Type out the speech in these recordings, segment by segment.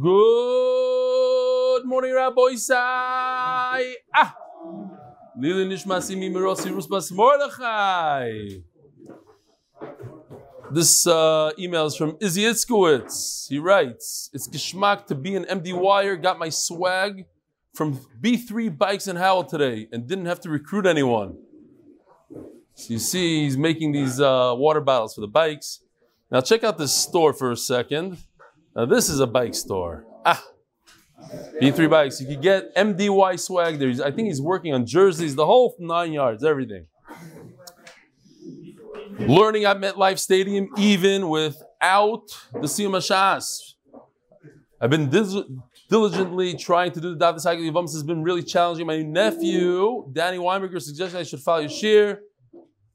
Good morning, Rabbi Sai. Ah, Lili Nishmasi Mirosi Rusbas Mordechai. This uh, email is from Izzy Itzkowitz. He writes, It's geschmack to be an MD Wire. Got my swag from B3 Bikes in Howell today and didn't have to recruit anyone. So you see, he's making these uh, water bottles for the bikes. Now check out this store for a second. Now this is a bike store. Ah, B3 Bikes. You could get MDY swag there. I think he's working on jerseys, the whole nine yards, everything. Learning at MetLife Stadium, even without the Siyum Shas. I've been dis- diligently trying to do the David Cycle Yevamos has been really challenging. My nephew, Danny Weinberger, suggested I should follow your share.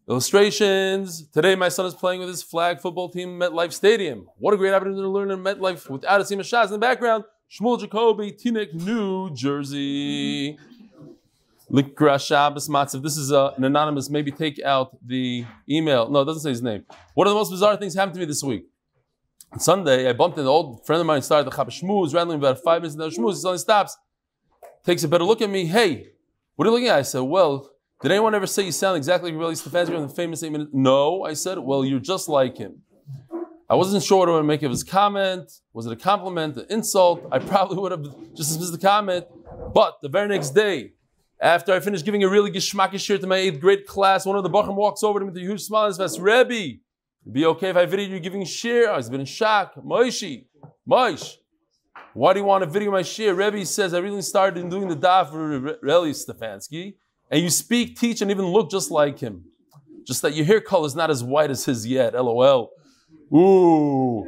Illustrations. Today, my son is playing with his flag football team at MetLife Stadium. What a great opportunity to learn in MetLife without a Siyum Shas in the background. Shmuel Jacoby, Teaneck, New Jersey. Likra Shabbos Matzav. This is uh, an anonymous. Maybe take out the email. No, it doesn't say his name. One of the most bizarre things happened to me this week. On Sunday, I bumped into an old friend of mine, started the Chappah Shmooze, randomly about five minutes into the Shmooze. He suddenly stops, takes a better look at me. Hey, what are you looking at? I said, Well, did anyone ever say you sound exactly like Rebelli Stefanski from the famous eight minutes? No. I said, Well, you're just like him. I wasn't sure what to make of his comment. Was it a compliment, an insult? I probably would have just dismissed the comment. But the very next day, after I finished giving a really geschmackish shir to my eighth grade class, one of the Bacham walks over to me with a huge smile and says, Rebbe, it'd be okay if I videoed you giving shir? I was been in shock. Moishi, Moish, why do you want to video my shir? Rebbe says, I really started in doing the daf for Reli Stefanski, and you speak, teach, and even look just like him. Just that your hair color is not as white as his yet. LOL. Ooh.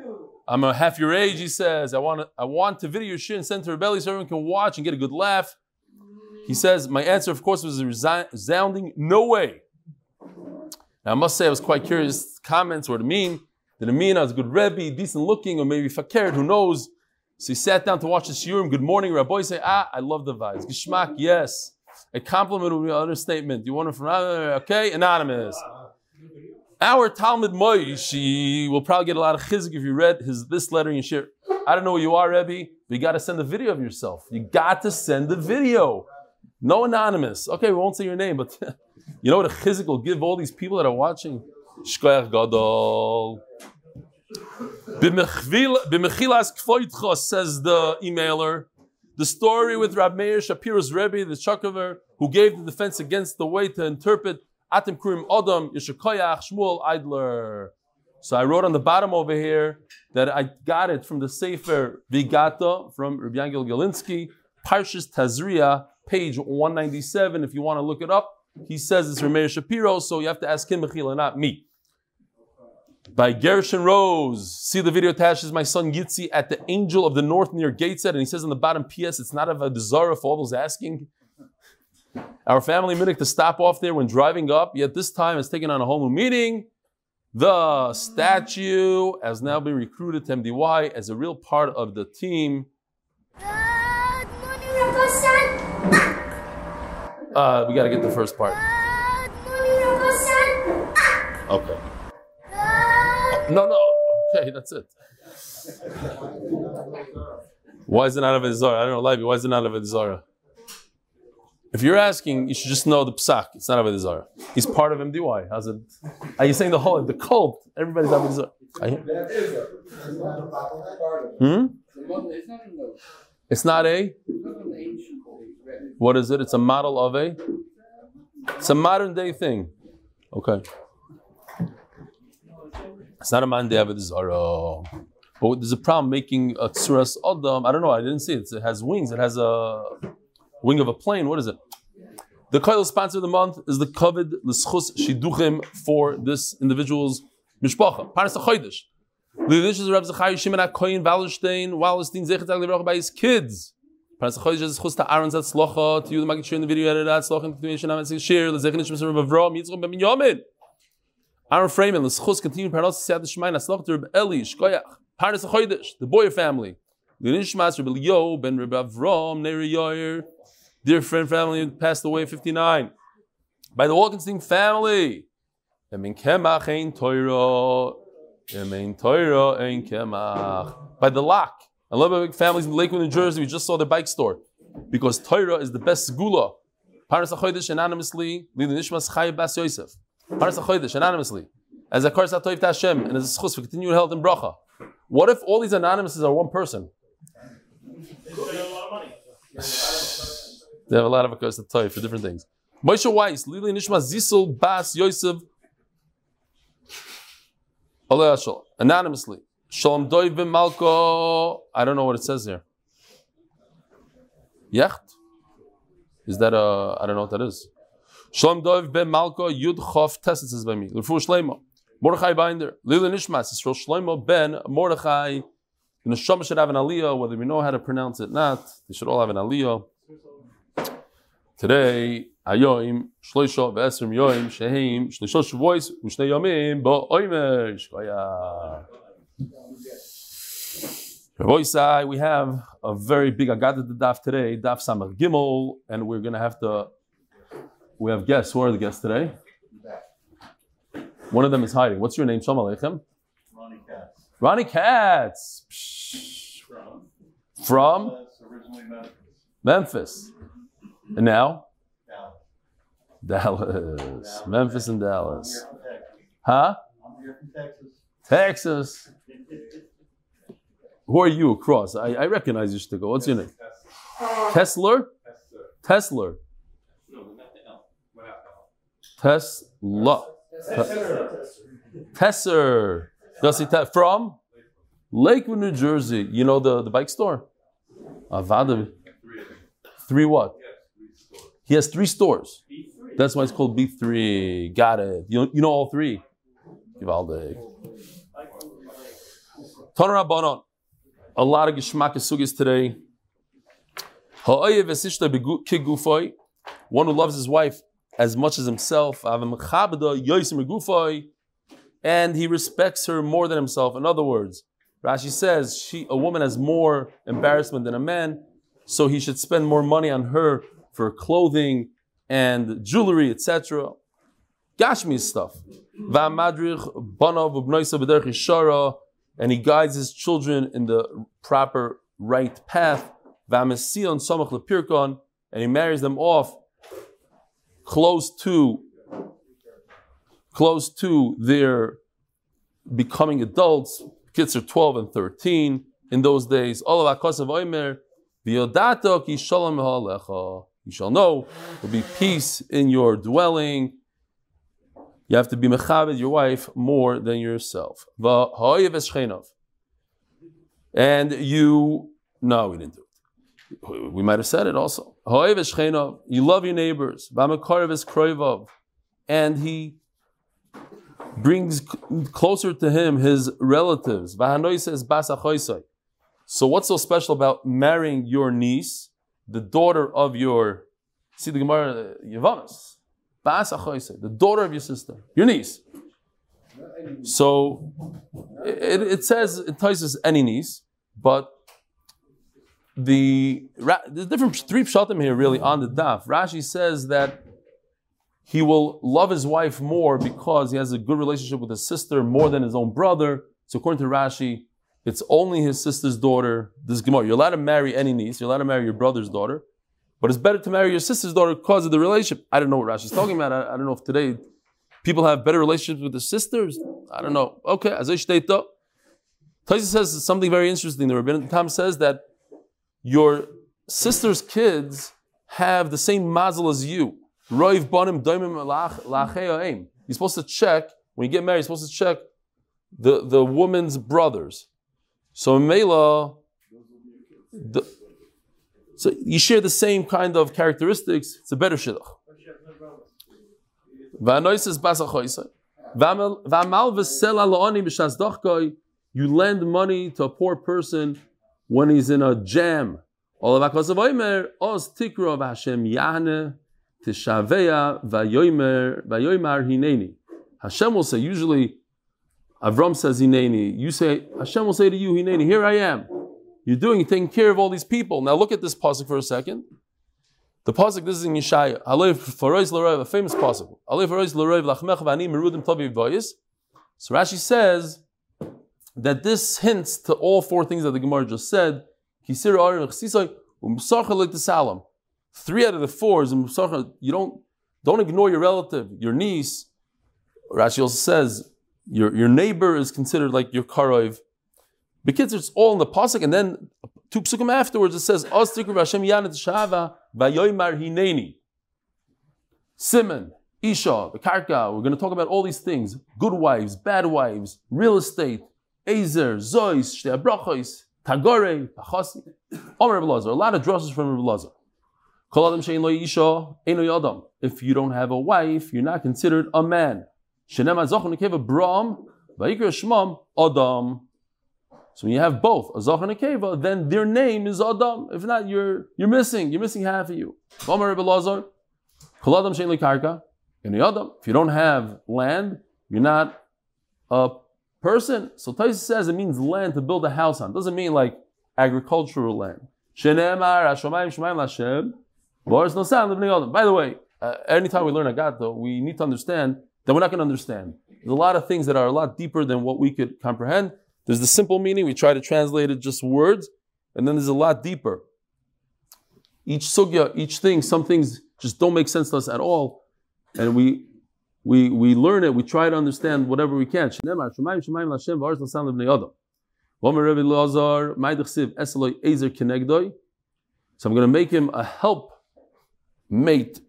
I'm a half your age, he says. I want to, I want to video your shit and send to Rebelli so everyone can watch and get a good laugh. He says, my answer, of course, was a resounding no way. Now, I must say, I was quite curious. Comments were to mean, did it mean I was a good Rebbe, decent looking, or maybe fakir, who knows? So he sat down to watch the shiurim. Good morning, Rabbi. Say, ah, I love the vibes. Gishmak, yes. A compliment would be an understatement. You want it from, uh, okay, anonymous. Our Talmud Moishi will probably get a lot of chizik if you read his this letter and share. I don't know who you are, Rebbe, but you got to send a video of yourself. You got to send the video. No anonymous. Okay, we won't say your name, but you know what a chizik will give all these people that are watching? Shkoyach Gadol. B'mechilas kfoitcha, says the emailer. The story with Rab Meir Shapiro's Rebbe, the Chukover, who gave the defense against the way to interpret Atem Kurim Odom, Yeshakoyach, Shmuel Eidler. So I wrote on the bottom over here that I got it from the Sefer Vigata from Rabbi Yankel Galinsky, Parshas Tazria, page 197. If you want to look it up, he says it's from Meir Shapiro, so you have to ask him, Mechila, not me. By Gershon Rose. See the video attached is my son Yitzi at the Angel of the North near Gateshead, and he says on the bottom, P.S. It's not of a desire for all those asking. Our family minute to stop off there when driving up, yet this time it's taken on a whole new meaning. The statue has now been recruited to MDY as a real part of the team. Good morning, Rabbi-san. Uh, we got to get the first part. Good morning, Rabbi-san. Okay. No, no. Okay, that's it. Why is it not of a Zara? I don't know, Levi. Why is it not of a Zara? If you're asking, you should just know the psak. It's not a Zara. He's part of MDY. How's it? Are you saying the whole the cult? Everybody's Avodah Zara. Hmm? It's not a. What is it? It's a model of a. It's a modern day thing. Okay. It's not a man Avodah Zara. But there's a problem making a tsuras adam. I don't know. I didn't see it. It has wings. It has a wing of a plane. What is it? The koil sponsor of the month is the kovid l'schus shiduchim for this individual's mishpacha. Paras hachodesh. L'dish is Reb Zachariah Shimon HaKoyin Wallerstein Wallerstein Zechet Zag by his kids. Paras hachodesh is chus to Aaron Zatzlocha to you the magid share in the video edited Zatzlocha in the continuation of the share l'zechet nishmas Reb Avram Yitzchak Ben Binyamin. Aaron Freeman l'schus continue paras Siyad Shemayin Zatzlocha to Reb Eli Shkoyach. Paras hachodesh the Boyer family. L'nishmas Reb Elio Ben Reb Avram Neri Yoyer. Dear friend family passed away at 59. By the Walkenstein family. Emin kemach ein Torah. Emin Torah ein kemach. By the lock. and love big families in Lakewood, New Jersey. We just saw the bike store because Torah is the best segula. Paras Achoidish anonymously, Lili Nishmas Chayev Bas Yosef. Paras Achoidish anonymously, as a Kars HaToiv to Hashem, and as a schus for continued health and bracha. What if all these anonymouses are one person? They have a lot of Kars HaToiv for different things. Moshe Weiss, Lili Nishma Zisel Bas Yosef. Anonymously. Shalom Doiv ben Malko. I don't know what it says here. Yacht? Is that a, I don't know what that is. Shalom Doiv ben Malko Yud Chof Tes, it says by me. Lefu Shleimo. Mordechai Binder. Lila Nishmas. Yisrael Shleimo ben Mordechai. The Neshama should have an aliyah, whether we know how to pronounce it or not. They should all have an aliyah. Today, Shloisha, Ve'esrim Yoim, Sheheim, Shloisha Shavuos, U'shnei Yomim, Ba'oimer, Shkoya. Rabbi we have a very big Agadah Daf today, Daf Samach Gimel, and we're going to have to. We have guests. Who are the guests today? One of them is hiding. What's your name? Shalom Aleichem. Ronnie Katz. Ronnie Katz. Psh. From? From originally Memphis. Memphis. And now? Dallas. Dallas. Memphis and I'm Dallas. here from Texas. Huh? I'm here from Texas. Texas. Who are you across? I, I recognize you, Shtickle. What's your name? Tesler? Tesler. Tesla. Tesser. Yossi Te- From? Lakewood, New Jersey. You know the, the bike store? Avada. Three what? He has three stores. That's why it's called B3. Got it. You, you know all three? Givaldig. Toner Rabbanon. A lot of Geshmak Sugis today. One who loves his wife as much as himself. And he respects her more than himself. In other words, Rashi says she, a woman has more embarrassment than a man, so he should spend more money on her for clothing and jewelry, etc. Gashmi stuff. And he guides his children in the proper right path. And he marries them off close to close to their becoming adults. Kids are 12 and 13 in those days. All of Akasav Oimer. You shall know there'll be peace in your dwelling. You have to be mechabed your wife more than yourself. And you, no, we didn't do it. We might have said it also. You love your neighbors. And he brings closer to him his relatives. So what's so special about marrying your niece, the daughter of your, see the Gemara, uh, Yavanas, the daughter of your sister, your niece. So it, it says, it ties us any niece, but the, different three pshatim here really on the daf. Rashi says that he will love his wife more because he has a good relationship with his sister more than his own brother. So according to Rashi, it's only his sister's daughter. This is Gemara. You're allowed to marry any niece. You're allowed to marry your brother's daughter, but it's better to marry your sister's daughter because of the relationship. I don't know what Rashi's talking about. I, I don't know if today people have better relationships with their sisters. I don't know. Okay, as I state though, Taisa says something very interesting. The Rabbi Tam says that your sister's kids have the same mazel as you. You're supposed to check, when you get married, you're supposed to check the, the woman's brothers. So Mela, the, so you share the same kind of characteristics, it's a better shidduch. You lend money to a poor person when he's in a jam. All of Akasav Oimer, Oz Tikro of Hashem Yahne, Tishaveya, Vayoimer, Vayoimar Hineni. Hashem will say, usually, Avram says Hineni. You say, Hashem will say to you, Hineni, here I am. You're doing, taking care of all these people. Now look at this pasuk for a second. The pasuk, this is in Yeshaya. Alev Farois Larev, a famous pasuk. Alev Farois Larev, Lachmech Vani, Merudim Tavi Vayis. So Rashi says that this hints to all four things that the Gemara just said. Three out of the four is. You don't don't ignore your relative, your niece. Rashi also says your, your neighbor is considered like your karov. Because it's all in the pasuk, and then two psukim afterwards it says. Simon, Isha, the karka. We're going to talk about all these things: good wives, bad wives, real estate, Ezer, Zois, Shtei Brachos, Tagore, Pachasi. Oh, Omer Rebbe Lazar. A lot of drushes from Rebbe Lazar. Kol adam shein lo isha, ein lo. If you don't have a wife, you're not considered a man. Shenem azoch nekeva bram, vayikra shmam adam. So when you have both a zoch and then their name is adam. If not, you're you're missing. You're missing half of you. Omer Rebbe Lazar. Kol adam shein lo karka, ein. If you don't have land, you're not a person. So Taisa says it means land to build a house on. Doesn't mean like agricultural land. By the way, uh, anytime we learn Agat, though, we need to understand that we're not going to understand. There's a lot of things that are a lot deeper than what we could comprehend. There's the simple meaning, we try to translate it just words, and then there's a lot deeper. Each sugya, each thing, some things just don't make sense to us at all. And we we we learn it, we try to understand whatever we can. So I'm going to make him a help mate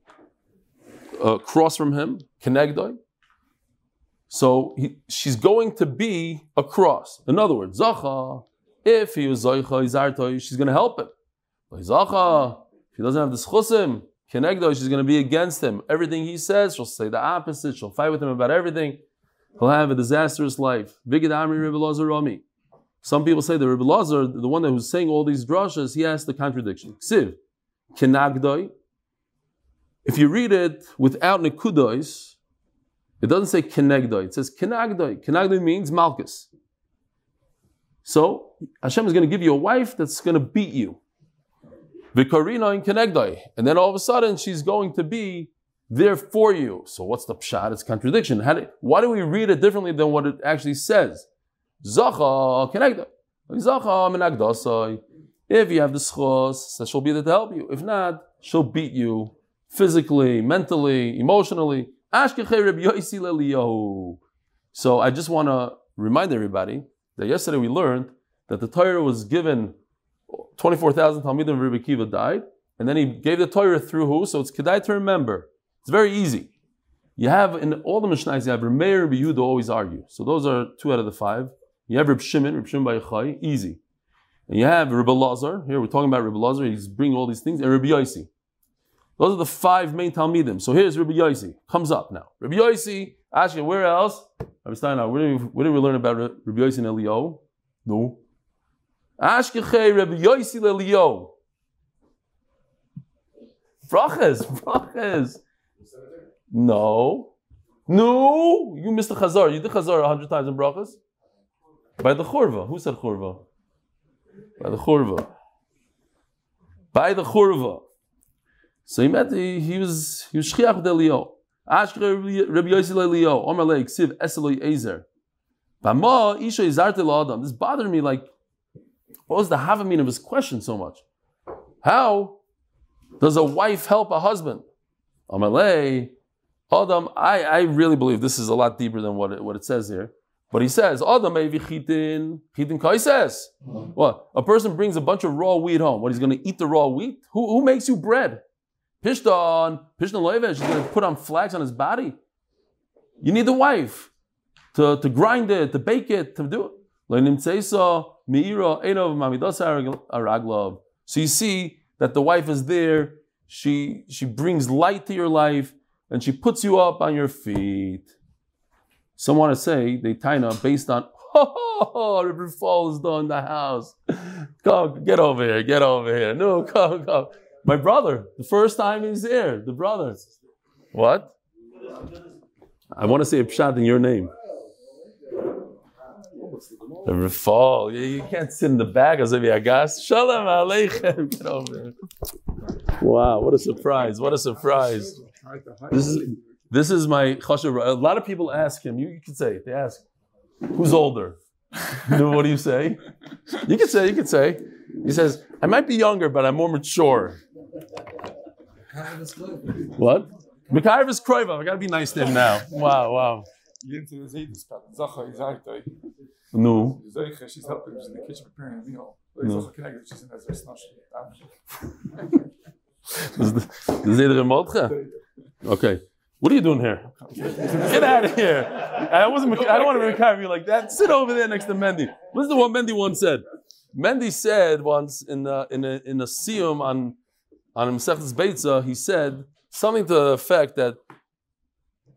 uh, across from him, Kenegdoi. So he, she's going to be across. In other words, Zacha, if he was Izartoi, she's going to help him. Zacha, if he doesn't have the schusim, Kenegdo, she's going to be against him. Everything he says, she'll say the opposite. She'll fight with him about everything. He'll have a disastrous life. Some people say that Rebbe Lazar, the one that who's saying all these drashas, he has the contradiction. Ksiv, Kenagdoi. If you read it without nekudois, it doesn't say Kenegdoi. It says Kenagdoi. Kenagdoi means Malchus. So Hashem is going to give you a wife that's going to beat you. Vikarina in Kenegdai. And then all of a sudden she's going to be there for you. So what's the pshat? It's contradiction. Do, why do we read it differently than what it actually says? Zacha Kenegdai. Zacha menagdasai. If you have the schos, so she'll be there to help you. If not, she'll beat you physically, mentally, emotionally. So I just want to remind everybody that yesterday we learned that the Torah was given 24,000 Talmidim Rebbe Kiva died, and then he gave the Torah through who? So it's Kedai to remember. It's very easy. You have in all the Mishnahs, you have Remeir and Yehuda always argue. So those are two out of the five. You have Rebbe Shimon, Rebbe Shimon Bayachai, easy. And you have Rebbe Lazar, here we're talking about Rebbe Lazar, he's bringing all these things, and Rebbe Yossi. Those are the five main Talmidim. So here's Rebbe Yossi, comes up now. Yossi, ask you, where else? Starting out, where did we, where did we learn about Rebbe Yossi and Elio? No. Ashkechei Rebbe Yossi Lelio. Brachas, brachas. No. No, you missed the Chazar. You did Chazar a hundred times in brachas. By the Churva. Who said Churva? By the Churva. By the Churva. So he met, he, he was, he was Shchiach with. Ashkechei Rebbe Yossi Lelio. Omer Leik, Siv Eseloi Ezer. Bama Isha Izarte Adam. This bothered me like what was the havamin of his question so much? How does a wife help a husband? Amalei, Adam, I, I really believe this is a lot deeper than what it, what it says here. But he says, Adam chitin, chitin says. What? A person brings a bunch of raw wheat home. What, he's going to eat the raw wheat? Who, who makes you bread? Pishton, Pishton Levesh, he's going to put on flags on his body. You need the wife to, to grind it, to bake it, to do it. So you see that the wife is there, she, she brings light to your life, and she puts you up on your feet. Some want to say they taina based on oh, River Falls in the house. Come, get over here, get over here. No, come, come. My brother, the first time he's there, the brother. What? I want to say a pshat in your name. The Rafal. You can't sit in the back as if you gas. Shalom Aleichem. Get over Wow, what a surprise. What a surprise. This is this is my chashav. A lot of people ask him, you, you can say it, they ask, who's older? What do you say? You can say, you can say. He says, I might be younger, but I'm more mature. What? Mikhail is Kroiva. I gotta be nice to him now. Wow, wow. Get into the Zaydas part. Zacha is out there. No. She's helping in the kitchen preparing a meal. No. Zacha connected, she's in that very snush. Is the- a Moltche? Okay. What are you doing here? Get out of here. I wasn't. I don't want to Mikhail you like that. Sit over there next to Mendy. Listen to what Mendy once said. Mendy said once in a, in a, in a siyum on on Masechtas Beitza, he said something to the effect that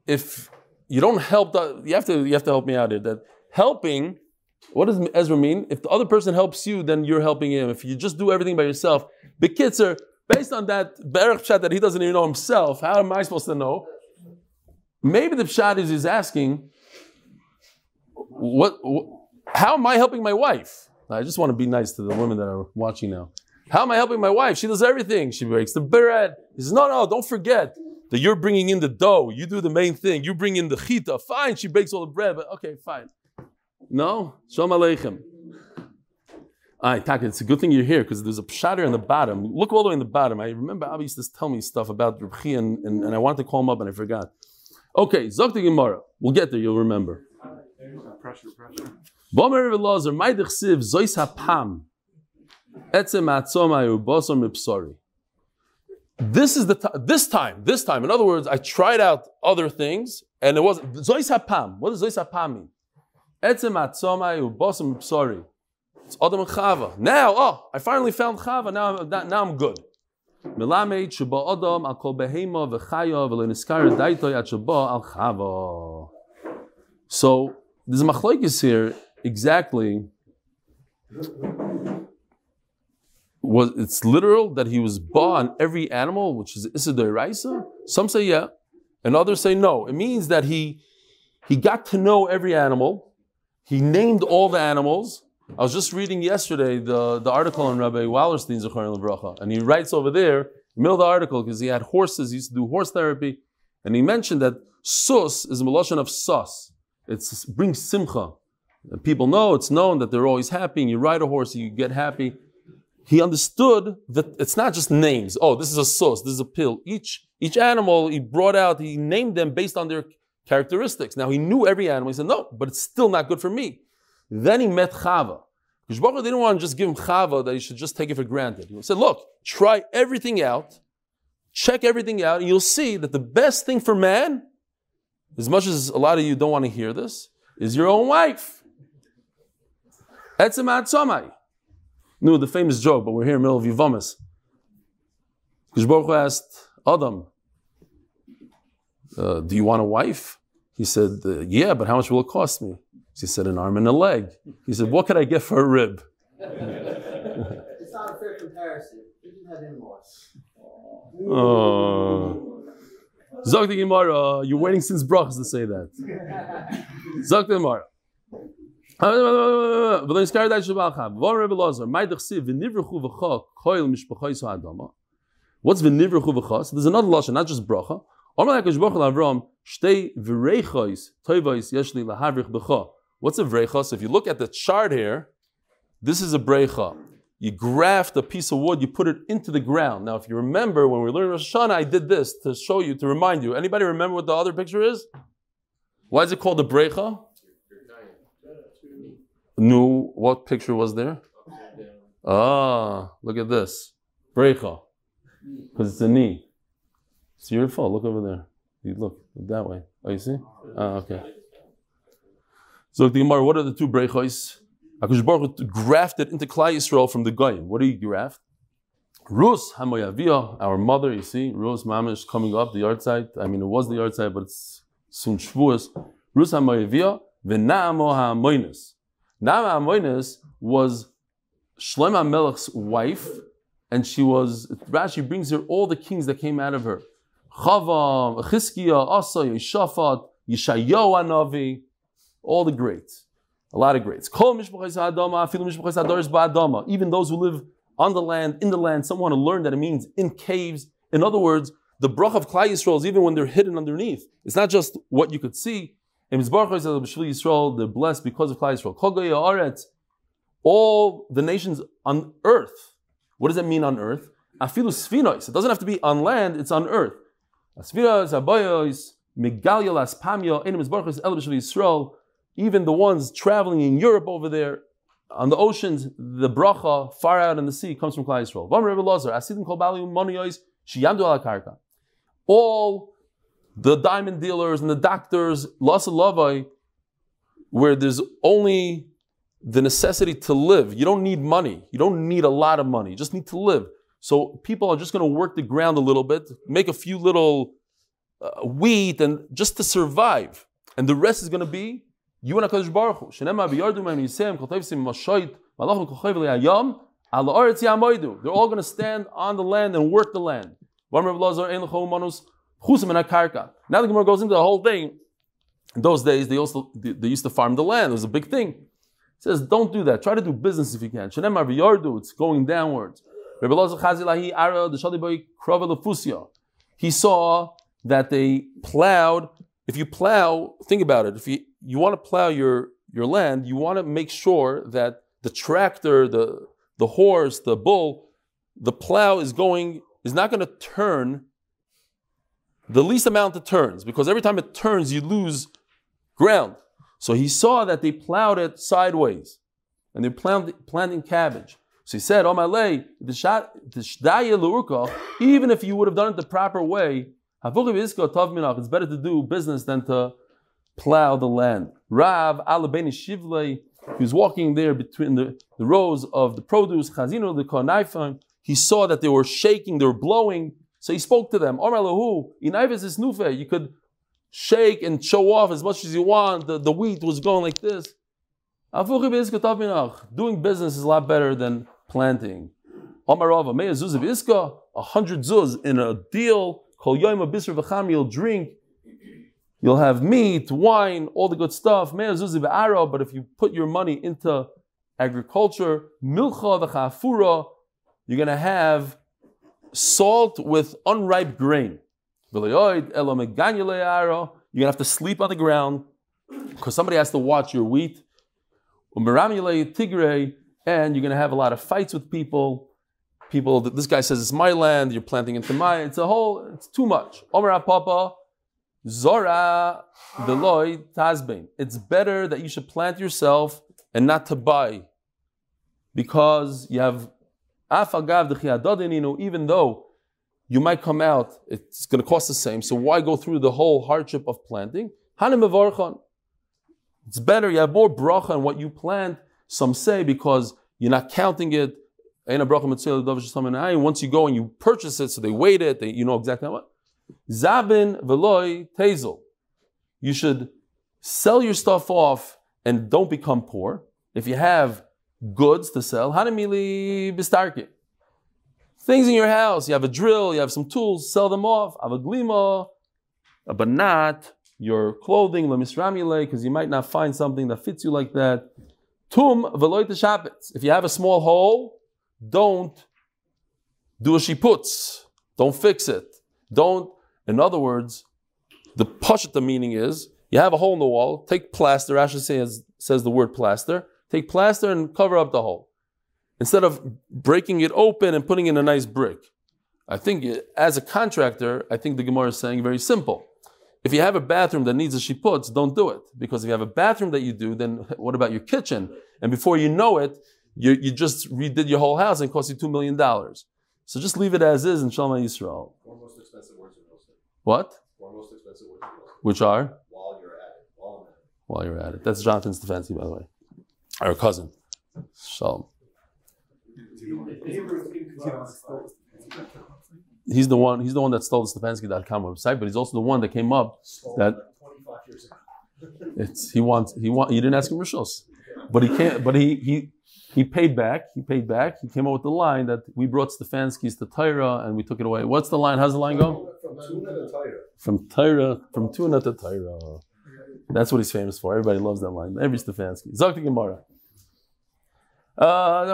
if you don't help, the, you have to you have to help me out here. That helping, what does Ezra mean? If the other person helps you, then you're helping him. If you just do everything by yourself, Bekitzer, based on that Berach Pshat that he doesn't even know himself, how am I supposed to know? Maybe the Pshat is he's asking, what, what how am I helping my wife? I just want to be nice to the women that are watching now. How am I helping my wife? She does everything. She breaks the bread. He says, no, no, don't forget that you're bringing in the dough. You do the main thing. You bring in the chita. Fine, she bakes all the bread, but okay, fine. No? Shalom Aleichem. All right, Taka, it's a good thing you're here because there's a pshatter in the bottom. Look all the way in the bottom. I remember Abba used to tell me stuff about Reb and, and, and I wanted to call him up and I forgot. Okay, Zokti Gemara. We'll get there, you'll remember. Pressure, pressure. Bomer Reb Elazar, Maidich Siv, HaPam, Etzem Atzomai Ubosom Mipsori. This is the ti- this time, this time. In other words, I tried out other things and it wasn't. Zois HaPam. What does Zois HaPam mean? Etzem Atzomai Ubosom Mipsori. It's Adam and Chava. Now, oh, I finally found Chava. Now, I'm- now, I'm good. Melamed sheba Adam al kol behema v'chaya v'leniskar daitoi at sheba al Chava. So there's a machlokes here exactly. Was it's literal that he was ba on every animal, which is Issa Raisa? Some say yeah, and others say no. It means that he he got to know every animal. He named all the animals. I was just reading yesterday the, the article on Rabbi Wallerstein Zechariah Lebracha, and he writes over there, the middle of the article, because he had horses, he used to do horse therapy, and he mentioned that sus is a meloshan of sus. It brings simcha. People know, it's known that they're always happy, and you ride a horse, you get happy. He understood that it's not just names. Oh, this is a sus, this is a pill. Each, each animal he brought out, he named them based on their characteristics. Now he knew every animal. He said, no, but it's still not good for me. Then he met Chava. Baruch didn't want to just give him Chava that he should just take it for granted. He said, look, try everything out, check everything out, and you'll see that the best thing for man, as much as a lot of you don't want to hear this, is your own wife. Etzem Atzamai. No, the famous joke, but we're here in the middle of Yivamis. Because Baruch asked Adam, uh, do you want a wife? He said, uh, yeah, but how much will it cost me? She said, an arm and a leg. He said, what could I get for a rib? It's not a fair comparison. We didn't have in-laws. Oh. Zog the Gemara, you're waiting since brachas to say that. Zog the Gemara. V'lo nizkar dai shabacham. V'or Rebbe Lazar, mai dechsiv, v'nivrechu v'cha, koil mishpachos ha'adama. What's v'nivrechu v'cha? So there's another lashon, not just bracha. What's a vreichos? If you look at the chart here, this is a brecha. You graft a piece of wood, you put it into the ground. Now, if you remember, when we learned Rosh Hashanah, I did this to show you, to remind you. Anybody remember what the other picture is? Why is it called a brecha? No, what picture was there? Ah, look at this. Brecha. Because it's a knee. It's your fault. Look over there. You look that way. Oh, you see? Ah, okay. So the Gemara, what are the two brechos? Akash Baruch grafted into Klai Yisrael from the Goyim. What do you graft? Rus Hamoyavia, our mother, you see, Rus Mamish coming up the yard side. I mean, it was the yard side, but it's soon Shavuos. Rus Hamoyavia, V'na'amo ha'amoinus. Na'ama ha'amoinus was Shlomo Melech's wife, and she was, Rashi brings here all the kings that came out of her. Chava, Chizkiah, Asa, Yeshaphat, Yeshayahu Hanavi, all the greats. A lot of greats. Even those who live on the land, in the land, some want to learn that it means in caves. In other words, the brach of Klai Yisrael is even when they're hidden underneath. It's not just what you could see. Yisrael, they're blessed because of Klal Yisrael. All the nations on earth. What does that mean on earth? It doesn't have to be on land, it's on earth. Asfiras, Abayos, Megalia, Aspamio, Enim even the ones traveling in Europe over there, on the oceans, the bracha far out in the sea comes from Klal Yisrael. All the diamond dealers and the doctors, Lasa Lavai, where there's only the necessity to live. You don't need money. You don't need a lot of money. You just need to live. So people are just going to work the ground a little bit, make a few little uh, wheat, and just to survive. And the rest is going to be you and Hakadosh Baruch Hu. Shenema biyardu mem yisem kol tevsim mashoit malachim kol chayv liyayam al haaretz yamoidu. They're all going to stand on the land and work the land. Now the Gemara goes into the whole thing. In those days, they also they, used to farm the land. It was a big thing. It says, don't do that. Try to do business if you can. It's going downwards. He saw that they plowed. If you plow, think about it. If you you want to plow your your land, you want to make sure that the tractor, the the horse, the bull, the plow is going is not going to turn the least amount of turns because every time it turns, you lose ground. So he saw that they plowed it sideways, and they're planting cabbage. So he said, "Oh my lay, even if you would have done it the proper way, it's better to do business than to plow the land." Rav Alabeni Shivlei, he was walking there between the, the rows of the produce. Chazino the Konaifan, he saw that they were shaking, they were blowing. So he spoke to them. You could shake and show off as much as you want. The, the wheat was going like this. Doing business is a lot better than planting. Omar Rava, may a zuz of iska, a hundred zuz in a deal. Kol yoim a bisr v'cham, you'll drink. You'll have meat, wine, all the good stuff. May a zuz of but if you put your money into agriculture, milcha v'chafura, you're going to have salt with unripe grain. You're going to have to sleep on the ground because somebody has to watch your wheat. And you're going to have a lot of fights with people. People, this guy says it's my land, you're planting into my, it's a whole, it's too much. Omer Papa, Zora Deloy Tazbein. It's better that you should plant yourself and not to buy because you have afagav even though you might come out, it's going to cost the same. So why go through the whole hardship of planting? It's better, you have more bracha on what you plant. Some say because you're not counting it. Once you go and you purchase it, so they weigh it, they, you know exactly what. Zabin veloy tezel. You should sell your stuff off and don't become poor. If you have goods to sell, hanamili bistarki. Things in your house, you have a drill, you have some tools, sell them off. Have a glima, but not your clothing, lemisramile, because you might not find something that fits you like that. Tum veloy If you have a small hole, don't do a shiputz. Don't fix it. Don't, in other words, the pashta meaning is you have a hole in the wall, take plaster, Rashi says, says the word plaster, take plaster and cover up the hole. Instead of breaking it open and putting in a nice brick. I think as a contractor, I think the Gemara is saying very simple. If you have a bathroom that needs a shiputz, don't do it. Because if you have a bathroom that you do, then what about your kitchen? And before you know it, you, you just redid your whole house and it cost you $2 million. So just leave it as is in Shalom Yisrael. Four most expensive words in real estate. What? Four most expensive words in real estate. Which are? While you're at it. While at it. While you're at it. That's Jonathan Stefanski, by the way. Our cousin. Shalom. He's the one. He's the one that stole the Stefanski.com website, but he's also the one that came up that 25 years ago. it's he wants he want. You didn't ask him Rishos, but he can't. But he he he paid back. He paid back. He came up with the line that we brought Stefanski's to Tyra and we took it away. What's the line? How's the line go? From tuna to tire. From Tyra, from tuna to Tyra. That's what he's famous for. Everybody loves that line. Every Stefanski. Zakti Gemara. Uh,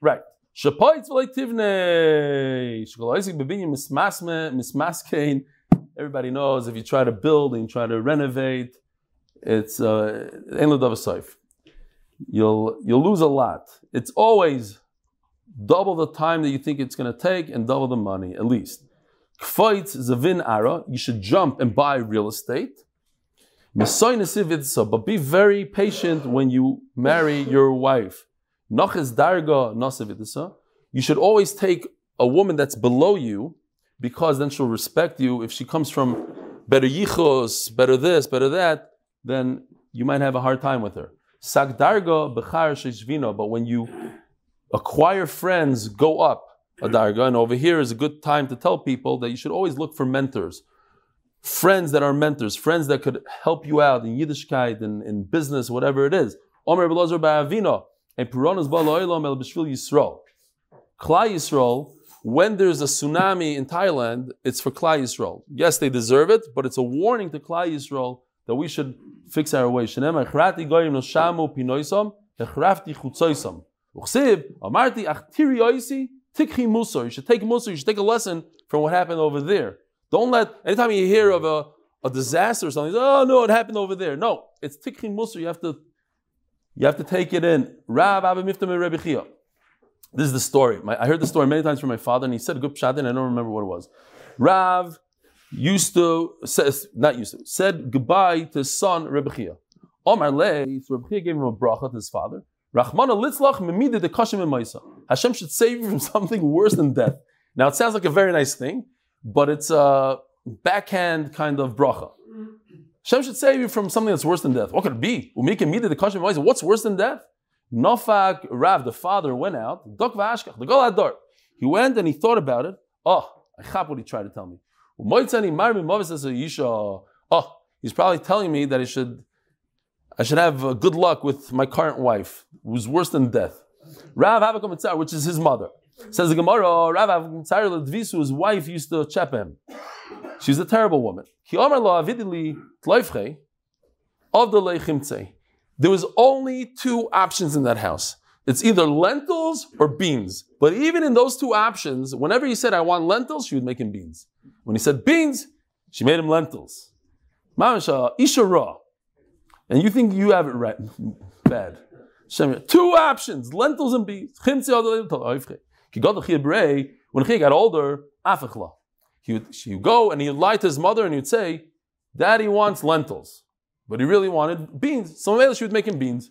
right. Shapoitz v'lei tivnei. Shkoloisik bebinyim mismasme, mismaskein. everybody knows if you try to build and you try to renovate, it's uh, ein l'davar soif. You'll you'll lose a lot. It's always double the time that you think it's going to take and double the money at least. Kfoitz zavin ara. You should jump and buy real estate. But be very patient when you marry your wife. Noches darga nasiv itzah. You should always take a woman that's below you because then she'll respect you. If she comes from better yichos, better this, better that, then you might have a hard time with her. Sak darga bechar sheshvino. But when you acquire friends, go up a darga. And over here is a good time to tell people that you should always look for mentors. Friends that are mentors, friends that could help you out in Yiddishkeit, in, in business, whatever it is. Omer Belazar Ba'avino, and Puronas Ba'lo'ilam El B'Shvil Yisrael. Klai Yisrael, when there's a tsunami in Thailand, it's for Klai Yisrael. Yes, they deserve it, but it's a warning to Klai Yisrael that we should fix our way. Shenem echrati goyim no shamu pinoisam, echrafti chutzoisam. Uchsiv, amarti achtiri oisi, tikhi musar. You should take musar, you should take a lesson from what happened over there. Don't let, anytime you hear of a, a disaster or something, oh no, it happened over there. No, it's tikhi musar. You have to, you have to take it in. Miftam Rebbe Chia. This is the story. My, I heard the story many times from my father, and he said good pshat, and I don't remember what it was. Rav used to, says, not used to, said goodbye to his son, Rebbe Chia. Omar Lei, so Rebbe Chia gave him a bracha to his father. Rachmana litzlach memida de kashim. Hashem should save you from something worse than death. Now it sounds like a very nice thing, but it's a backhand kind of bracha. Hashem should save you from something that's worse than death. What could it be? What's worse than death? Nofak Rav, the father, went out. The Gol Ador. He went and he thought about it. Oh, I chap what he tried to tell me. Oh, he's probably telling me that I should, I should have uh, good luck with my current wife, who's worse than death. Rav Havakom which is his mother. Says the Gemara, Rav Ledvisu, his wife used to chep him. She's a terrible woman. Ki Omar lo of the leichimtzei. There was only two options in that house. It's either lentils or beans. But even in those two options, whenever he said, I want lentils, she would make him beans. When he said beans, she made him lentils. Mamasha, Isha raw. And you think you have it right, bad. Two options, lentils and beans. When he got older, he would, he would go and he would lie to his mother and he would say, Daddy wants lentils. But he really wanted beans. So maybe she would make him beans.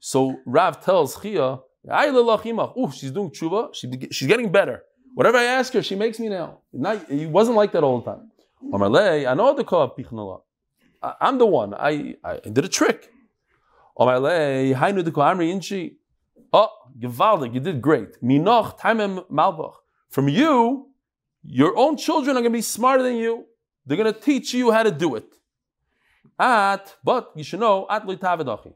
So Rav tells Chia, Ooh, she's doing tshuva. She, she's getting better. Whatever I ask her, she makes me now. Not, it wasn't like that all the time. I know the call I'm the one. I, I did a trick. Oh, gewaldig, you did great. Minoch taimem malbach. From you, your own children are going to be smarter than you. They're going to teach you how to do it. At, but you should know, at loitavedachi.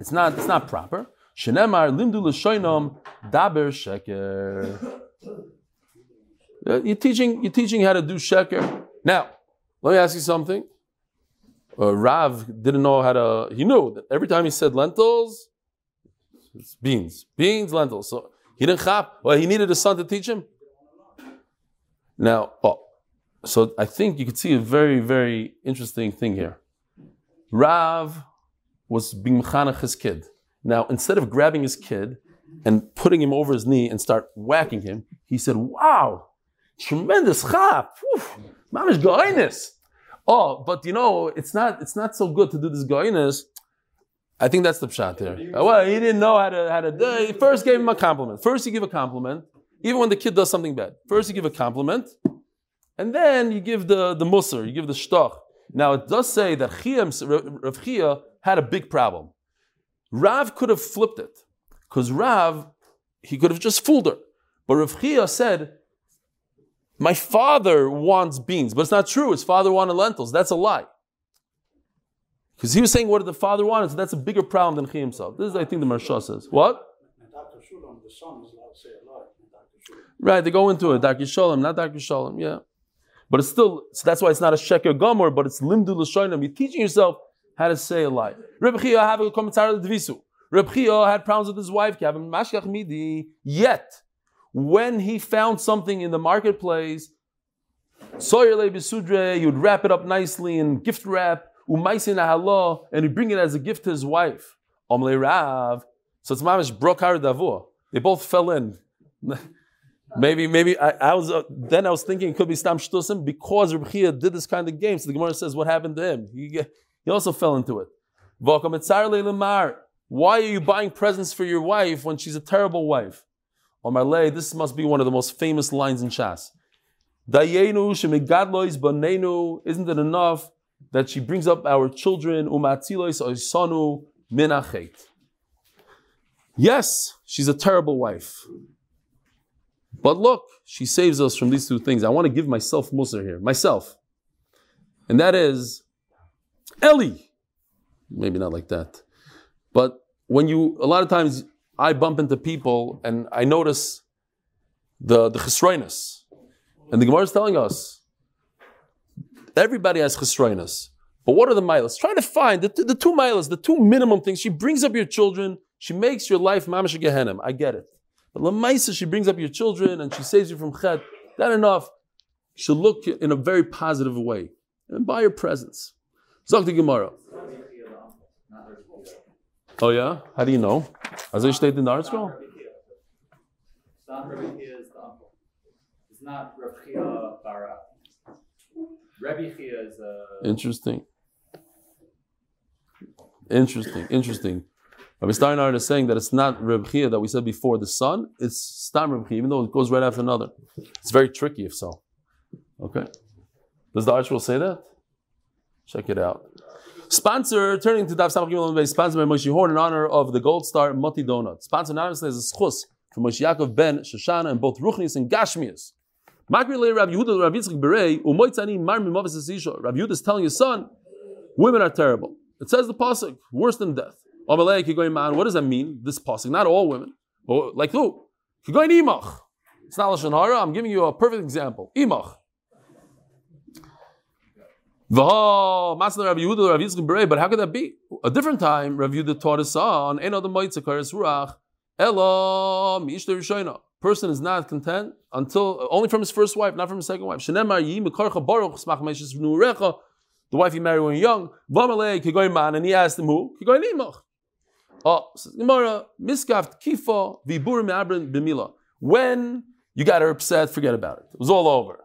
It's not, it's not proper. Shenemar limdu l'shoinom daber sheker. You're teaching, you're teaching how to do sheker. Now, let me ask you something. Uh, Rav didn't know how to, he knew that every time he said lentils, it's beans. Beans, lentils. So he didn't chap. Well, he needed a son to teach him. Now, oh, so I think you could see a very, very interesting thing here. Rav was being his kid. Now, instead of grabbing his kid and putting him over his knee and start whacking him, he said, "Wow, tremendous chap, mamish goinus." Oh, but you know, it's not it's not so good to do this goinus. I think that's the pshat there. Well, he didn't know how to how to. do He first gave him a compliment. First, you give a compliment, even when the kid does something bad. First, you give a compliment, and then you give the, the musr, you give the shtoch. Now it does say that Rav Chia had a big problem. Rav could have flipped it, because Rav, he could have just fooled her. But Rav Chia said, my father wants beans, but it's not true. His father wanted lentils. That's a lie. Because he was saying what did the father wanted, so that's a bigger problem than he himself. This is, I think, the Maharsha says. What? Right, they go into it. Dr. Shalom, not Dr. Shalom, yeah. But it's still, so that's why it's not a sheker gomor, but it's limdu l'shoinam. You're teaching yourself how to say a lie. Reb Chia have a commentary of the Dvisu. Reb Chia had problems with his wife, Kevin Mashkach Midi, yet when he found something in the marketplace, Soyer besudre, you'd wrap it up nicely in gift wrap, umaisin ahala, and he'd bring it as a gift to his wife. Omle Rav. So it's mamish brokar davua. They both fell in. maybe, maybe I, I was uh, then I was thinking it could be stam shtusim because Reb Chia did this kind of game. So the Gemara says what happened to him. He, he also fell into it. Why are you buying presents for your wife when she's a terrible wife? Omarle, this must be one of the most famous lines in Shas. Dayenu shemigadlois banenu. Isn't it enough that she brings up our children? Umatzilois oisanu minachet. Yes, she's a terrible wife. But look, she saves us from these two things. I want to give myself Musar here, myself. And that is Ellie. Maybe not like that. But when you, a lot of times I bump into people and I notice the, the chesroinus. And the Gemara is telling us everybody has chesroinus. But what are the milas? Try to find the, the two milas, the two minimum things. She brings up your children. She makes your life mamash gehenim. I get it. But lamaisa, she brings up your children and she saves you from chet. That enough. She'll look in a very positive way and buy her presents. Zok the Gemara. Oh yeah? How do you know? As I stated in the ArtScroll? It's not Rebbe Chia Reb Chia is a. Interesting. Interesting. Interesting. Rabbi Steinhardt is saying that it's not Reb Chia that we said before the son, it's Stam Reb Chia, even though it goes right after another. It's very tricky if so. Okay. Does the article say that? Check it out. Sponsor, turning to Daf Samach sponsored by Moshe Horn in honor of the Gold Star Moti Donut. Sponsor anonymously is a schus from Moshe Yaakov ben Shoshana and both Ruchnis and Gashmias. Makri Rabbi Yehuda Rabbi Yitzchak Berei, Yehuda is telling his son, women are terrible. It says the pasuk, worse than death. Amalei kigoy man. What does that mean? This pasuk, not all women, but like who? Kigoy imach. It's not lashon hara. I'm giving you a perfect example. Imach. But how could that be? A different time, Rabbi Yehuda taught his son, Ein other moitza kares ruach, elo rishoina. Person is not content until, only from his first wife, not from his second wife. The wife he married when young, and he asked him who? Oh, Gemara, miskaft kifa. When you got her upset, forget about it. It was all over.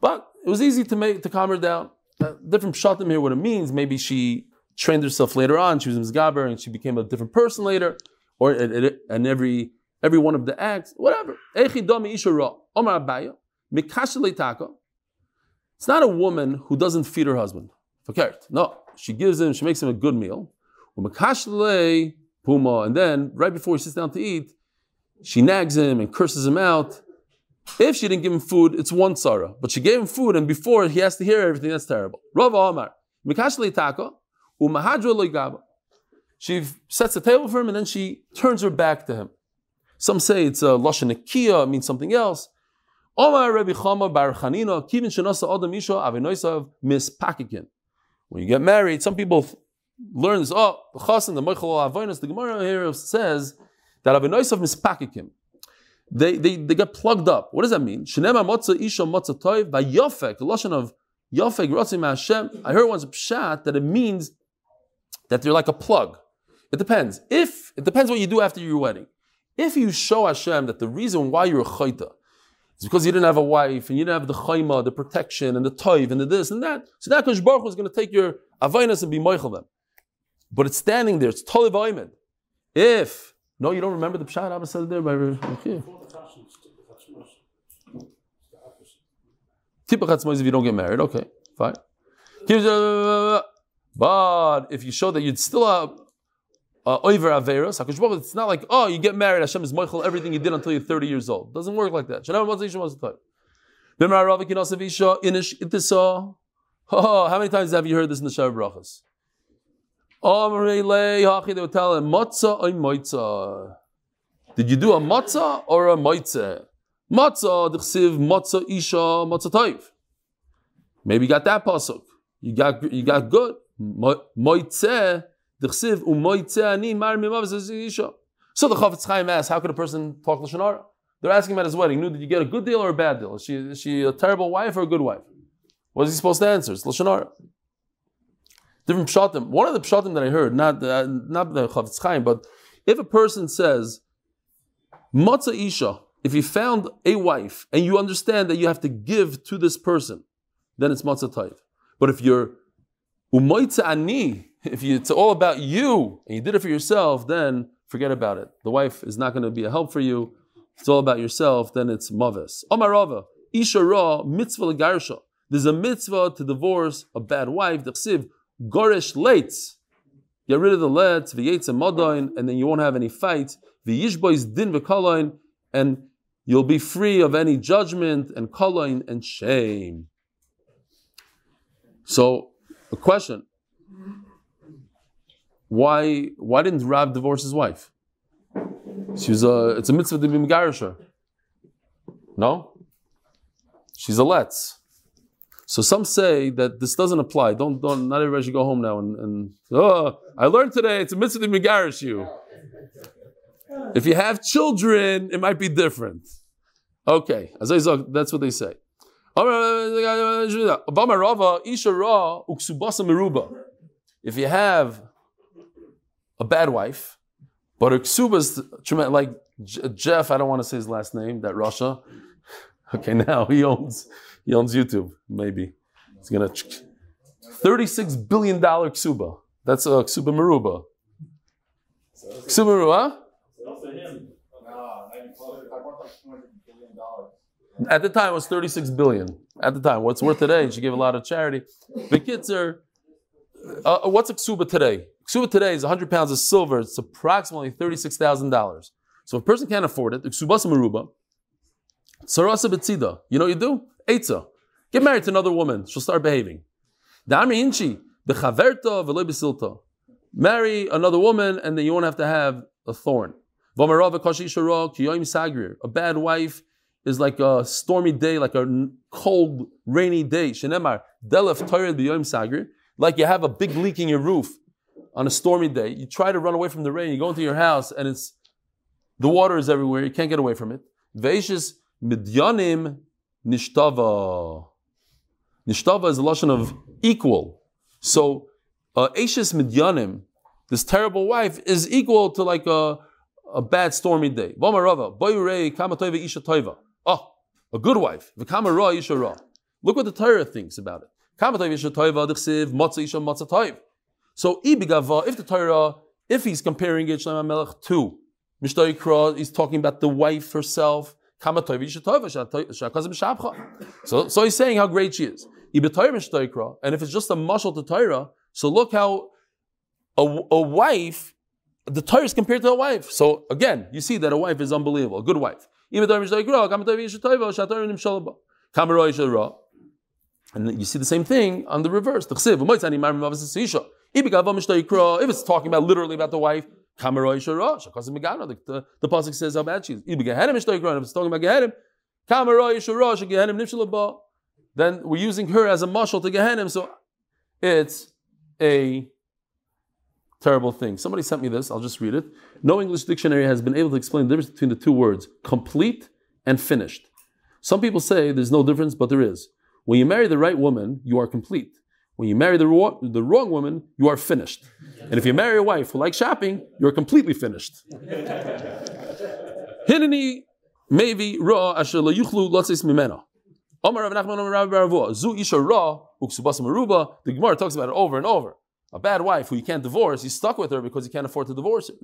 But it was easy to make to calm her down. Uh, different pshatim here, what it means. Maybe she trained herself later on. She was misgaber and she became a different person later, or it, it, and every every one of the acts, whatever. It's not a woman who doesn't feed her husband. No, she gives him, she makes him a good meal. Puma, and then right before he sits down to eat, she nags him and curses him out. If she didn't give him food, it's one sarah. But she gave him food, and before he has to hear everything, that's terrible. Rav Omar, loigaba. She sets the table for him, and then she turns her back to him. Some say it's a lashon nekiya, it means something else. Omar Rabbi Chama Bar Chanina, Kivin Shanasa Adam Isha Avinoisav. When you get married, some people learn this. Oh, the Chasan, the Meichel Avonis, the Gemara here says that Avinoisav Mispakikin they, they, they get plugged up. What does that mean? Shenema motza isha motza toiv by yofek, the lashon of yofek rotzim Hashem. I heard once a pshat that it means that they're like a plug. It depends. If it depends what you do after your wedding. If you show Hashem that the reason why you're a chayta is because you didn't have a wife and you didn't have the chayma, the protection, and the toiv, and the this and that, so that Kosh Baruch is going to take your avainas and be moichel them. But it's standing there. It's toliv aymed. If no, you don't remember the pshat Abba said there by. Tipachat if you don't get married, okay, fine. But if you show that you'd still have uh, over averos, it's not like oh you get married, Hashem is moichel everything you did until you're 30 years old. Doesn't work like that. Oh, how many times have you heard this in the Shara Brachas? They would tell him, matzah or moitza. Did you do a matzah or a moitza? Matzah, d'chsiv, matzah isha, matzah toiv. Maybe you got that pasuk. You got you got good. Moitze, So the Chafetz Chaim asks, how could a person talk Lashon Hara? They're asking about his wedding. Did you get a good deal or a bad deal? Is she, is she a terrible wife or a good wife? What is he supposed to answer? It's Lashon Hara. Different pshatim. One of the pshatim that I heard, not not the Chafetz Chaim, but if a person says, Matzah Isha, if you found a wife and you understand that you have to give to this person, then it's Matzah Taiv. But if you're Umoitza Ani, if you, it's all about you and you did it for yourself, then forget about it. The wife is not going to be a help for you. It's all about yourself, then it's Mavis. Omarava, Isha Ra, mitzvah legarsha. There's a mitzvah to divorce a bad wife. The chsiv, Gorish Leitz. Get rid of the let's, v'yetz and and then you won't have any fights. V'yishbois din v'koloin, and you'll be free of any judgment and koloin and shame. So, a question: Why why didn't Rav divorce his wife? She was a it's a mitzvah to be megarisher. No, she's a let's. So some say that this doesn't apply. Don't don't not everybody should go home now and, and oh I learned today it's a mitzvah to megarish you. If you have children, it might be different. Okay, as I saw, that's what they say. If you have a bad wife, but her ksuba's tremendous, like J- Jeff, I don't want to say his last name, that Russia. Okay, now he owns he owns YouTube. Maybe he's gonna thirty-six billion dollar ksuba. That's a ksuba maruba. Ksuba maruba. At the time, it was 36 billion. At the time, what's worth today? She gave a lot of charity. The kids are. Uh, what's a ksuba today? Ksuba today is 100 pounds of silver. It's approximately $36,000. So if a person can't afford it, the ksubasa maruba, sarasa betzida. You know what you do? Eitza. Get married to another woman. She'll start behaving. Dami inchi. Bechaverta v'loy besilta. Marry another woman and then you won't have to have a thorn. A bad wife is like a stormy day, like a cold, rainy day. Shenemar, delef toired b'yoim sagrir. Like you have a big leak in your roof on a stormy day. You try to run away from the rain. You go into your house and it's the water is everywhere. You can't get away from it. Veishis midyanim nishtava. Nishtava is a lashon of equal. So, uh, Ashes midyanim, this terrible wife, is equal to like a, a bad stormy day. Oh, a good wife. Look what the Torah thinks about it. So ibigava, if the Torah, if he's comparing it Shlomo Melech to Mishtayikra, he's talking about the wife herself. So, so he's saying how great she is. And if it's just a mashal to Torah, so look how a, a wife the Torah is compared to a wife. So again, you see that a wife is unbelievable, a good wife. And you see the same thing on the reverse. If it's talking about literally about the wife, the, the, pasuk says how bad she is. If it's talking about Gehenim, then we're using her as a mashal to Gehenim, so it's a terrible thing. Somebody sent me this, I'll just read it. No English dictionary has been able to explain the difference between the two words, complete and finished. Some people say there's no difference, but there is. When you marry the right woman, you are complete. When you marry the, ro- the wrong woman, you are finished. And if you marry a wife who likes shopping, you're completely finished. Hineni maybe ra asher lo yuchlu lotzis mimena. Omar Rav Nachman Omar Rav Baravua. Zu isha ra uksubas maruba. The Gemara talks about it over and over a bad wife who you can't divorce, he's stuck with her because he can't afford to divorce her.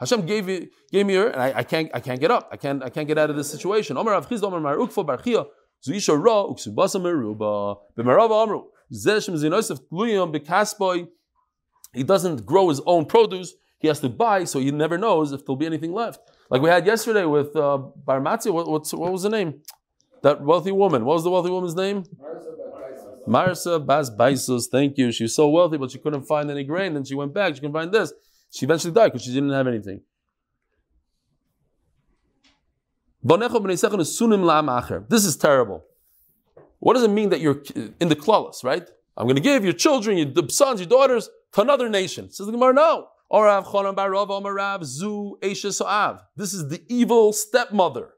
Hashem gave, you, gave me her, and I, I, can't, I can't get up. I can't, I can't get out of this situation. He doesn't grow his own produce. He has to buy, so he never knows if there'll be anything left. Like we had yesterday with uh, Bar what, what was the name? That wealthy woman. What was the wealthy woman's name? Marsa Bas Baisus, thank you. She was so wealthy, but she couldn't find any grain. Then she went back, she couldn't find this. She eventually died because she didn't have anything. This is terrible. What does it mean that you're in the clawless, right? I'm going to give your children, your sons, your daughters to another nation. Says the Gemara, no. Orav Chonan bar Rav Amar Rav Zu Eisha So'av. This is the evil stepmother.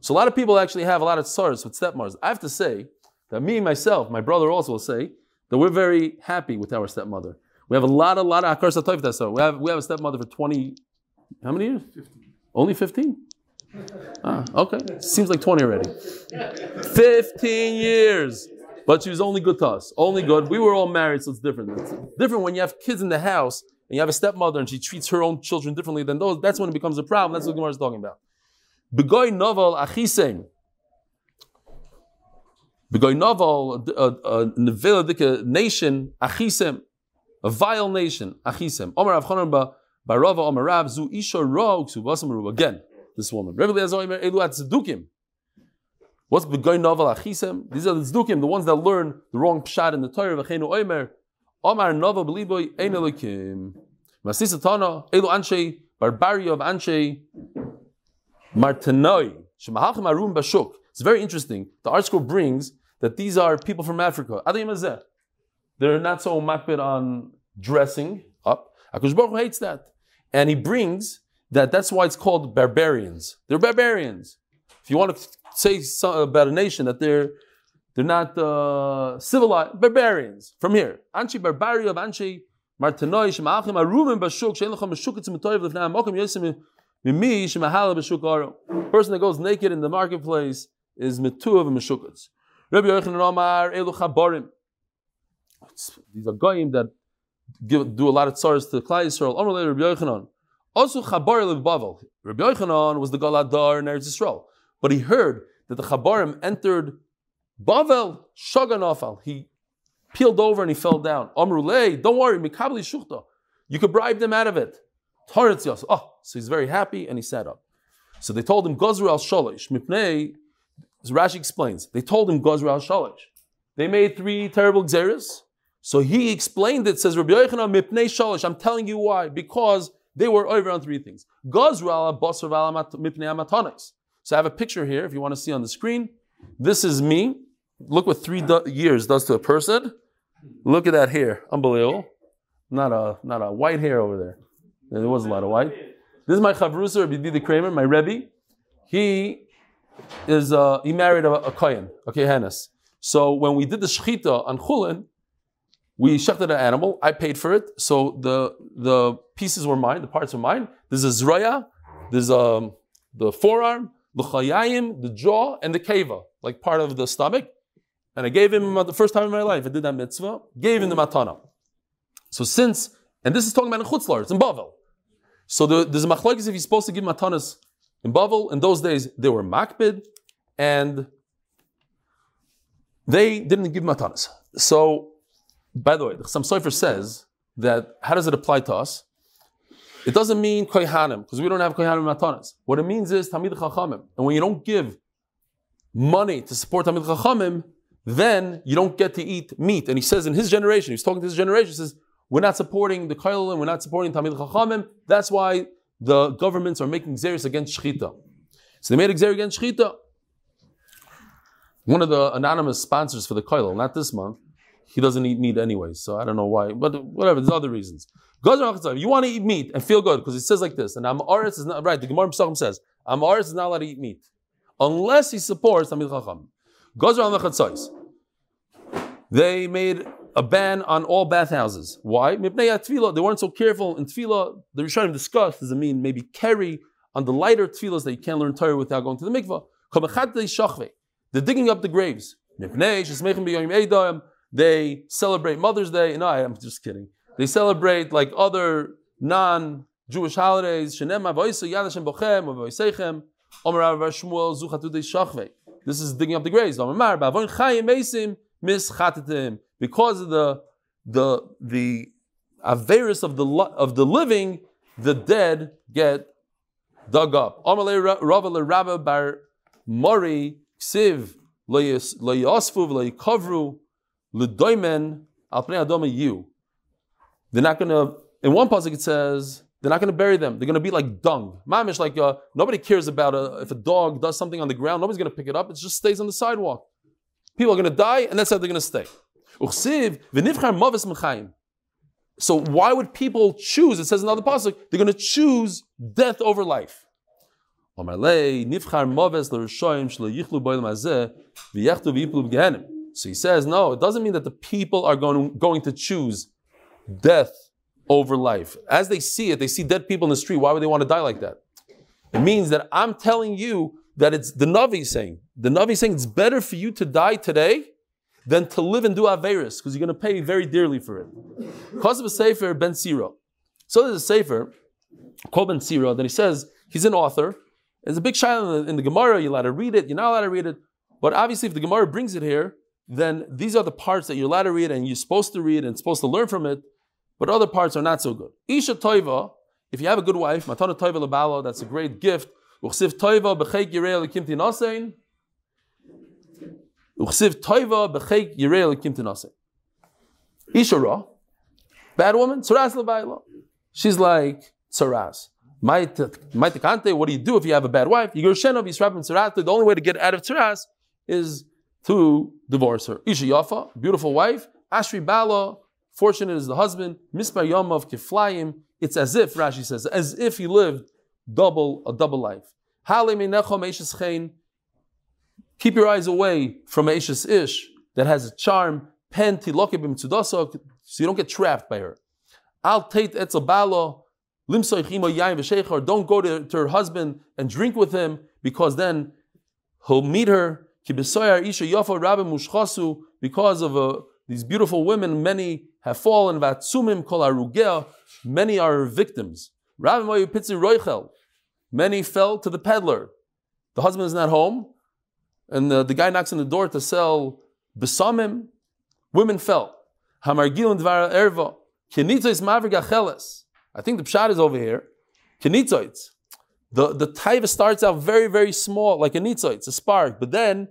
So a lot of people actually have a lot of sorrows with stepmothers. I have to say that me myself, my brother also will say that we're very happy with our stepmother. We have a lot, a lot of akar satoif so we have we have a stepmother for twenty. How many years? 15. Only fifteen. Ah, okay. Seems like twenty already. Fifteen years. But she was only good to us. Only good. We were all married, so it's different. It's different when you have kids in the house and you have a stepmother and she treats her own children differently than those. That's when it becomes a problem. That's what Gemara is talking about. Begoy novel achisem. Begoy novel a, nation achisem, a vile nation achisem. Omer Avchonan ba Omer Rav zu isha ro ksubasam again. This woman. Rebbe Eliezer Omer elu at tzedukim. What's novel achisem? These are the tzdukim, the ones that learn the wrong pshat in the Torah. V'cheinu Omer Omar novel beliboy ein elokim. Masisa tana elu anshe barbario of anshe Martanoi. Shemahachim Arum Bashuk. It's very interesting. The ArtScroll brings that these are people from Africa. Azeh. They're not so makbid on dressing up. Akush Baruch hates that. And he brings that that's why it's called barbarians. They're barbarians. If you want to say about a nation that they're they're not uh, civilized, barbarians. From here. Anchi barbario of Anchi Martanoi Shemahachim Arum Bashuk. Shein Lecham Bashuk It's Metoyev Lefnei Amokim Yosim Mimi shemahala b'shukar. Person that goes naked in the marketplace is metuav and meshukatz. Rabbi Yochanan Omar elu chaborim. These are goyim that give, do a lot of tzaras to Klal Yisrael. Omar le Rabbi Yochanan. Also chabar lebavel. Rabbi Yochanan was the galadar in Eretz Yisrael, but he heard that the chabarim entered Bavel shaganafal. He peeled over and he fell down. Amrulei, don't worry, mikabli shukta. You could bribe them out of it. Taretz Yos. Oh, so he's very happy and he sat up. So they told him Gozru al Sholish. Mipnei, as Rashi explains, they told him Gozru al. They made three terrible xeris. So he explained it, says Rabbi Yochanan Mipnei Sholish. I'm telling you why. Because they were over on three things. Gozru al Basar al Mipnei Amatonis. So I have a picture here if you want to see on the screen. This is me. Look what three do- years does to a person. Look at that hair. Unbelievable. Not a, not a white hair over there. There was a lot of white. This is my chavrusa, Rabbi Didi Kramer, my Rebbe. He is uh, he married a, a kohen, okay, kehenes. So when we did the shechita on chulin, we shechted an animal. I paid for it, so the the pieces were mine, the parts were mine. There's a zraya, there's um, the forearm, the chayayim, the jaw, and the keva, like part of the stomach. And I gave him uh, the first time in my life. I did that mitzvah. Gave him the matana. So since, and this is talking about in chutzlar, it's in Bavel. So the, there's a machlokes if he's supposed to give matanas in Bavel. In those days, they were makbid, and they didn't give matanas. So, by the way, Chasam Sofer says that how does it apply to us? It doesn't mean kohanim because we don't have kohanim matanas. What it means is tamid chachamim, and when you don't give money to support tamid chachamim, then you don't get to eat meat. And he says in his generation, he's talking to his generation, he says we're not supporting the kohelim, we're not supporting tamid chachamim. That's why the governments are making xeris against shechita. So they made a xer against shechita. One of the anonymous sponsors for the koilel, not this month, he doesn't eat meat anyway, so I don't know why, but whatever, there's other reasons. You want to eat meat and feel good, because it says like this, and Amaretz is not right, the Gemara Pesachim says, Amaretz is not allowed to eat meat unless he supports Tamil Chacham. They made a ban on all bathhouses. Why? They weren't so careful in tefillah. The Rishonim discussed, does it mean maybe carry on the lighter tefillahs that you can't learn Torah without going to the mikvah? They're digging up the graves. They celebrate Mother's Day. No, I'm just kidding. They celebrate like other non-Jewish holidays. This is digging up the graves. Because of the the the averus of the of the living, the dead get dug up. Rabba bar Mori ksiv leyosfu leykovru ledoimen alpnei adoma you. They're not going to. In one pasuk it says they're not going to bury them. They're going to be like dung. Mamish, like uh, nobody cares about a, if a dog does something on the ground. Nobody's going to pick it up. It just stays on the sidewalk. People are going to die, and that's how they're going to stay. So why would people choose? It says in another pasuk, they're going to choose death over life. So he says, no, it doesn't mean that the people are going, going to choose death over life. As they see it, they see dead people in the street. Why would they want to die like that? It means that I'm telling you that it's the Navi saying. The Navi saying it's better for you to die today than to live and do Averis, because you're going to pay very dearly for it. Because of a Sefer, Ben Sira. So there's a Sefer called Ben Sira, then he says he's an author. There's a big shine in the Gemara, you're allowed to read it, you're not allowed to read it. But obviously, if the Gemara brings it here, then these are the parts that you're allowed to read and you're supposed to read and supposed to learn from it, but other parts are not so good. Isha Toiva, if you have a good wife, Matana Toiva Labalo, that's a great gift. Uchsiv Toiva b'cheik yirei lekim tinasein. Uchsiv Toiva b'cheik yirei lekim tinasein. Isha Ra, bad woman, Tzaras Lebaila. She's like Tzaras. Maitakante, what do you do if you have a bad wife? You go Shenov, Yisrab and Tzaras. The only way to get out of Tzaras is to divorce her. Isha Yafa, beautiful wife. Ashri Bala, fortunate is the husband. Mispar Yomov Kiflayim. It's as if, Rashi says, as if he lived double, a double life. Keep your eyes away from Eishes Ish that has a charm. Pen tilokibim so you don't get trapped by her. Al tate etzabalo don't go to, to her husband and drink with him because then he'll meet her because of uh, these beautiful women, many have fallen. Many are victims. Raby Pitsi Roichel. Many fell to the peddler. The husband is not home, and the, guy knocks on the door to sell besamim. Women fell. I think the pshat is over here. The, the taiva starts out very, very small, like a nitzoid, it's a spark, but then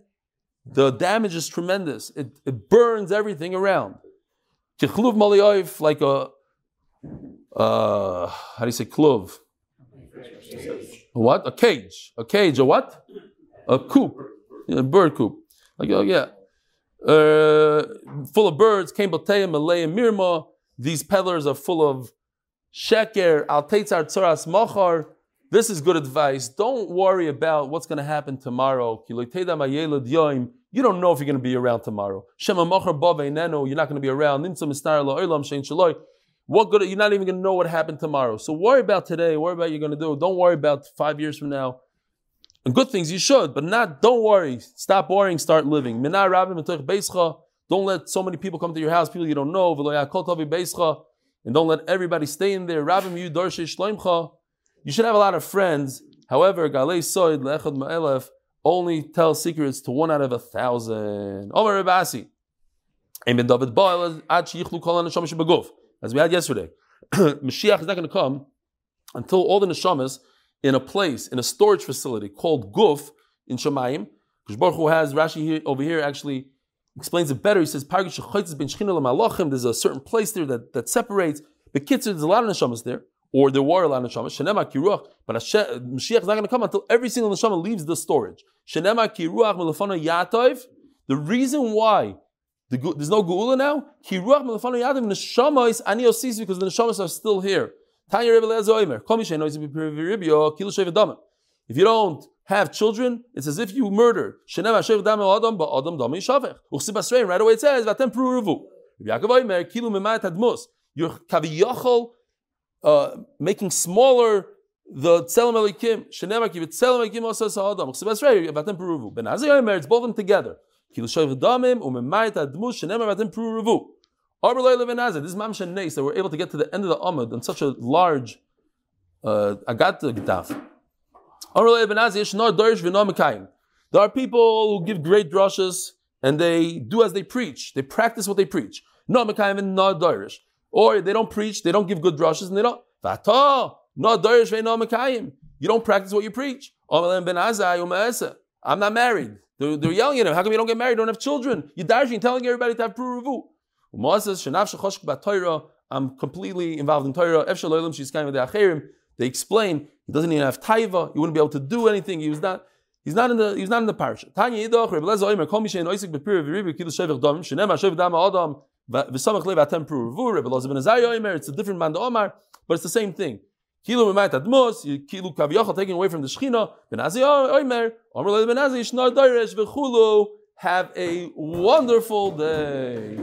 the damage is tremendous. It, it burns everything around. Kichluv malioif, like a, uh, how do you say kluv? A what? A cage. A cage, a what? A coop. A bird coop. Like, oh, yeah. Uh, full of birds, came Bateya, Malay, and Mirma. These peddlers are full of sheker, al teitzar tzaras machar. This is good advice. Don't worry about what's going to happen tomorrow. You don't know if you're going to be around tomorrow. You're not going to be around. What good? You're not even going to know what happened tomorrow. So worry about today. Worry about you're going to do. Don't worry about five years from now. And good things you should, but not. Don't worry. Stop worrying. Start living. Don't let so many people come to your house. People you don't know. And don't let everybody stay in there. Should have a lot of friends. However, Galei Soid Lechad Ma'elef only tell secrets to one out of a thousand. Omer Rebasi. Amen David Boil as we had yesterday. Mashiach is not going to come until all the neshamas in a place, in a storage facility called Guf in Shemayim. Because Baruch Hu has Rashi here, over here actually explains it better. He says, There's a certain place there that, that separates. The kids, there's a lot of neshamas there or there were a of neshamas. Shenema kiruach, but Mashiach is not going to come until every single neshama leaves the storage. Shenema kiruach melefana yatov. The reason why the, there's no geula now, kiruach melefana yatov neshama is aniosis because the neshamas are still here. Tanya Rebbe Oimer, If you don't have children, it's as if you murder. Shenema shev dam adam ba adam dami shavech. Uchsi basrein. Right away it says vatem pruruvu. Yaakov Oimer kilu memayat admus. You're kaviyachol uh, making smaller the tzelem elikim. Shenema kiv tzelem elikim osas ha'adam. Chsebas rei vatem peruvu. Ben azay omer, it's both of them together. Kil shoyv damim umemayit admus shenema vatem peruvu. Arbor loy leven azay. This is mamshen neis that we're able to get to the end of the amud on such a large uh, agat gitaf. Arbor loy leven azay yesh nor dorish v'no mekayim. There are people who give great drushes and they do as they preach. They practice what they preach. No mekayim and dorish. Or they don't preach, they don't give good drushes, and they don't. You don't practice what you preach. I'm not married. They're, they're yelling at him. How come you don't get married? You don't have children. You're dashing, telling everybody to have pruruvu. I'm completely involved in Torah. They explain he doesn't even have taiva. He wouldn't be able to do anything. He was not. He's not in the. He's not in the parsha. Tanya idach. Rebbe Lezer Oimer. Kol It's a different man, the Omar, but it's the same thing. Kilu memayt admos, kilu taken away from the Shechina, Shnar v'chulu, have a wonderful day.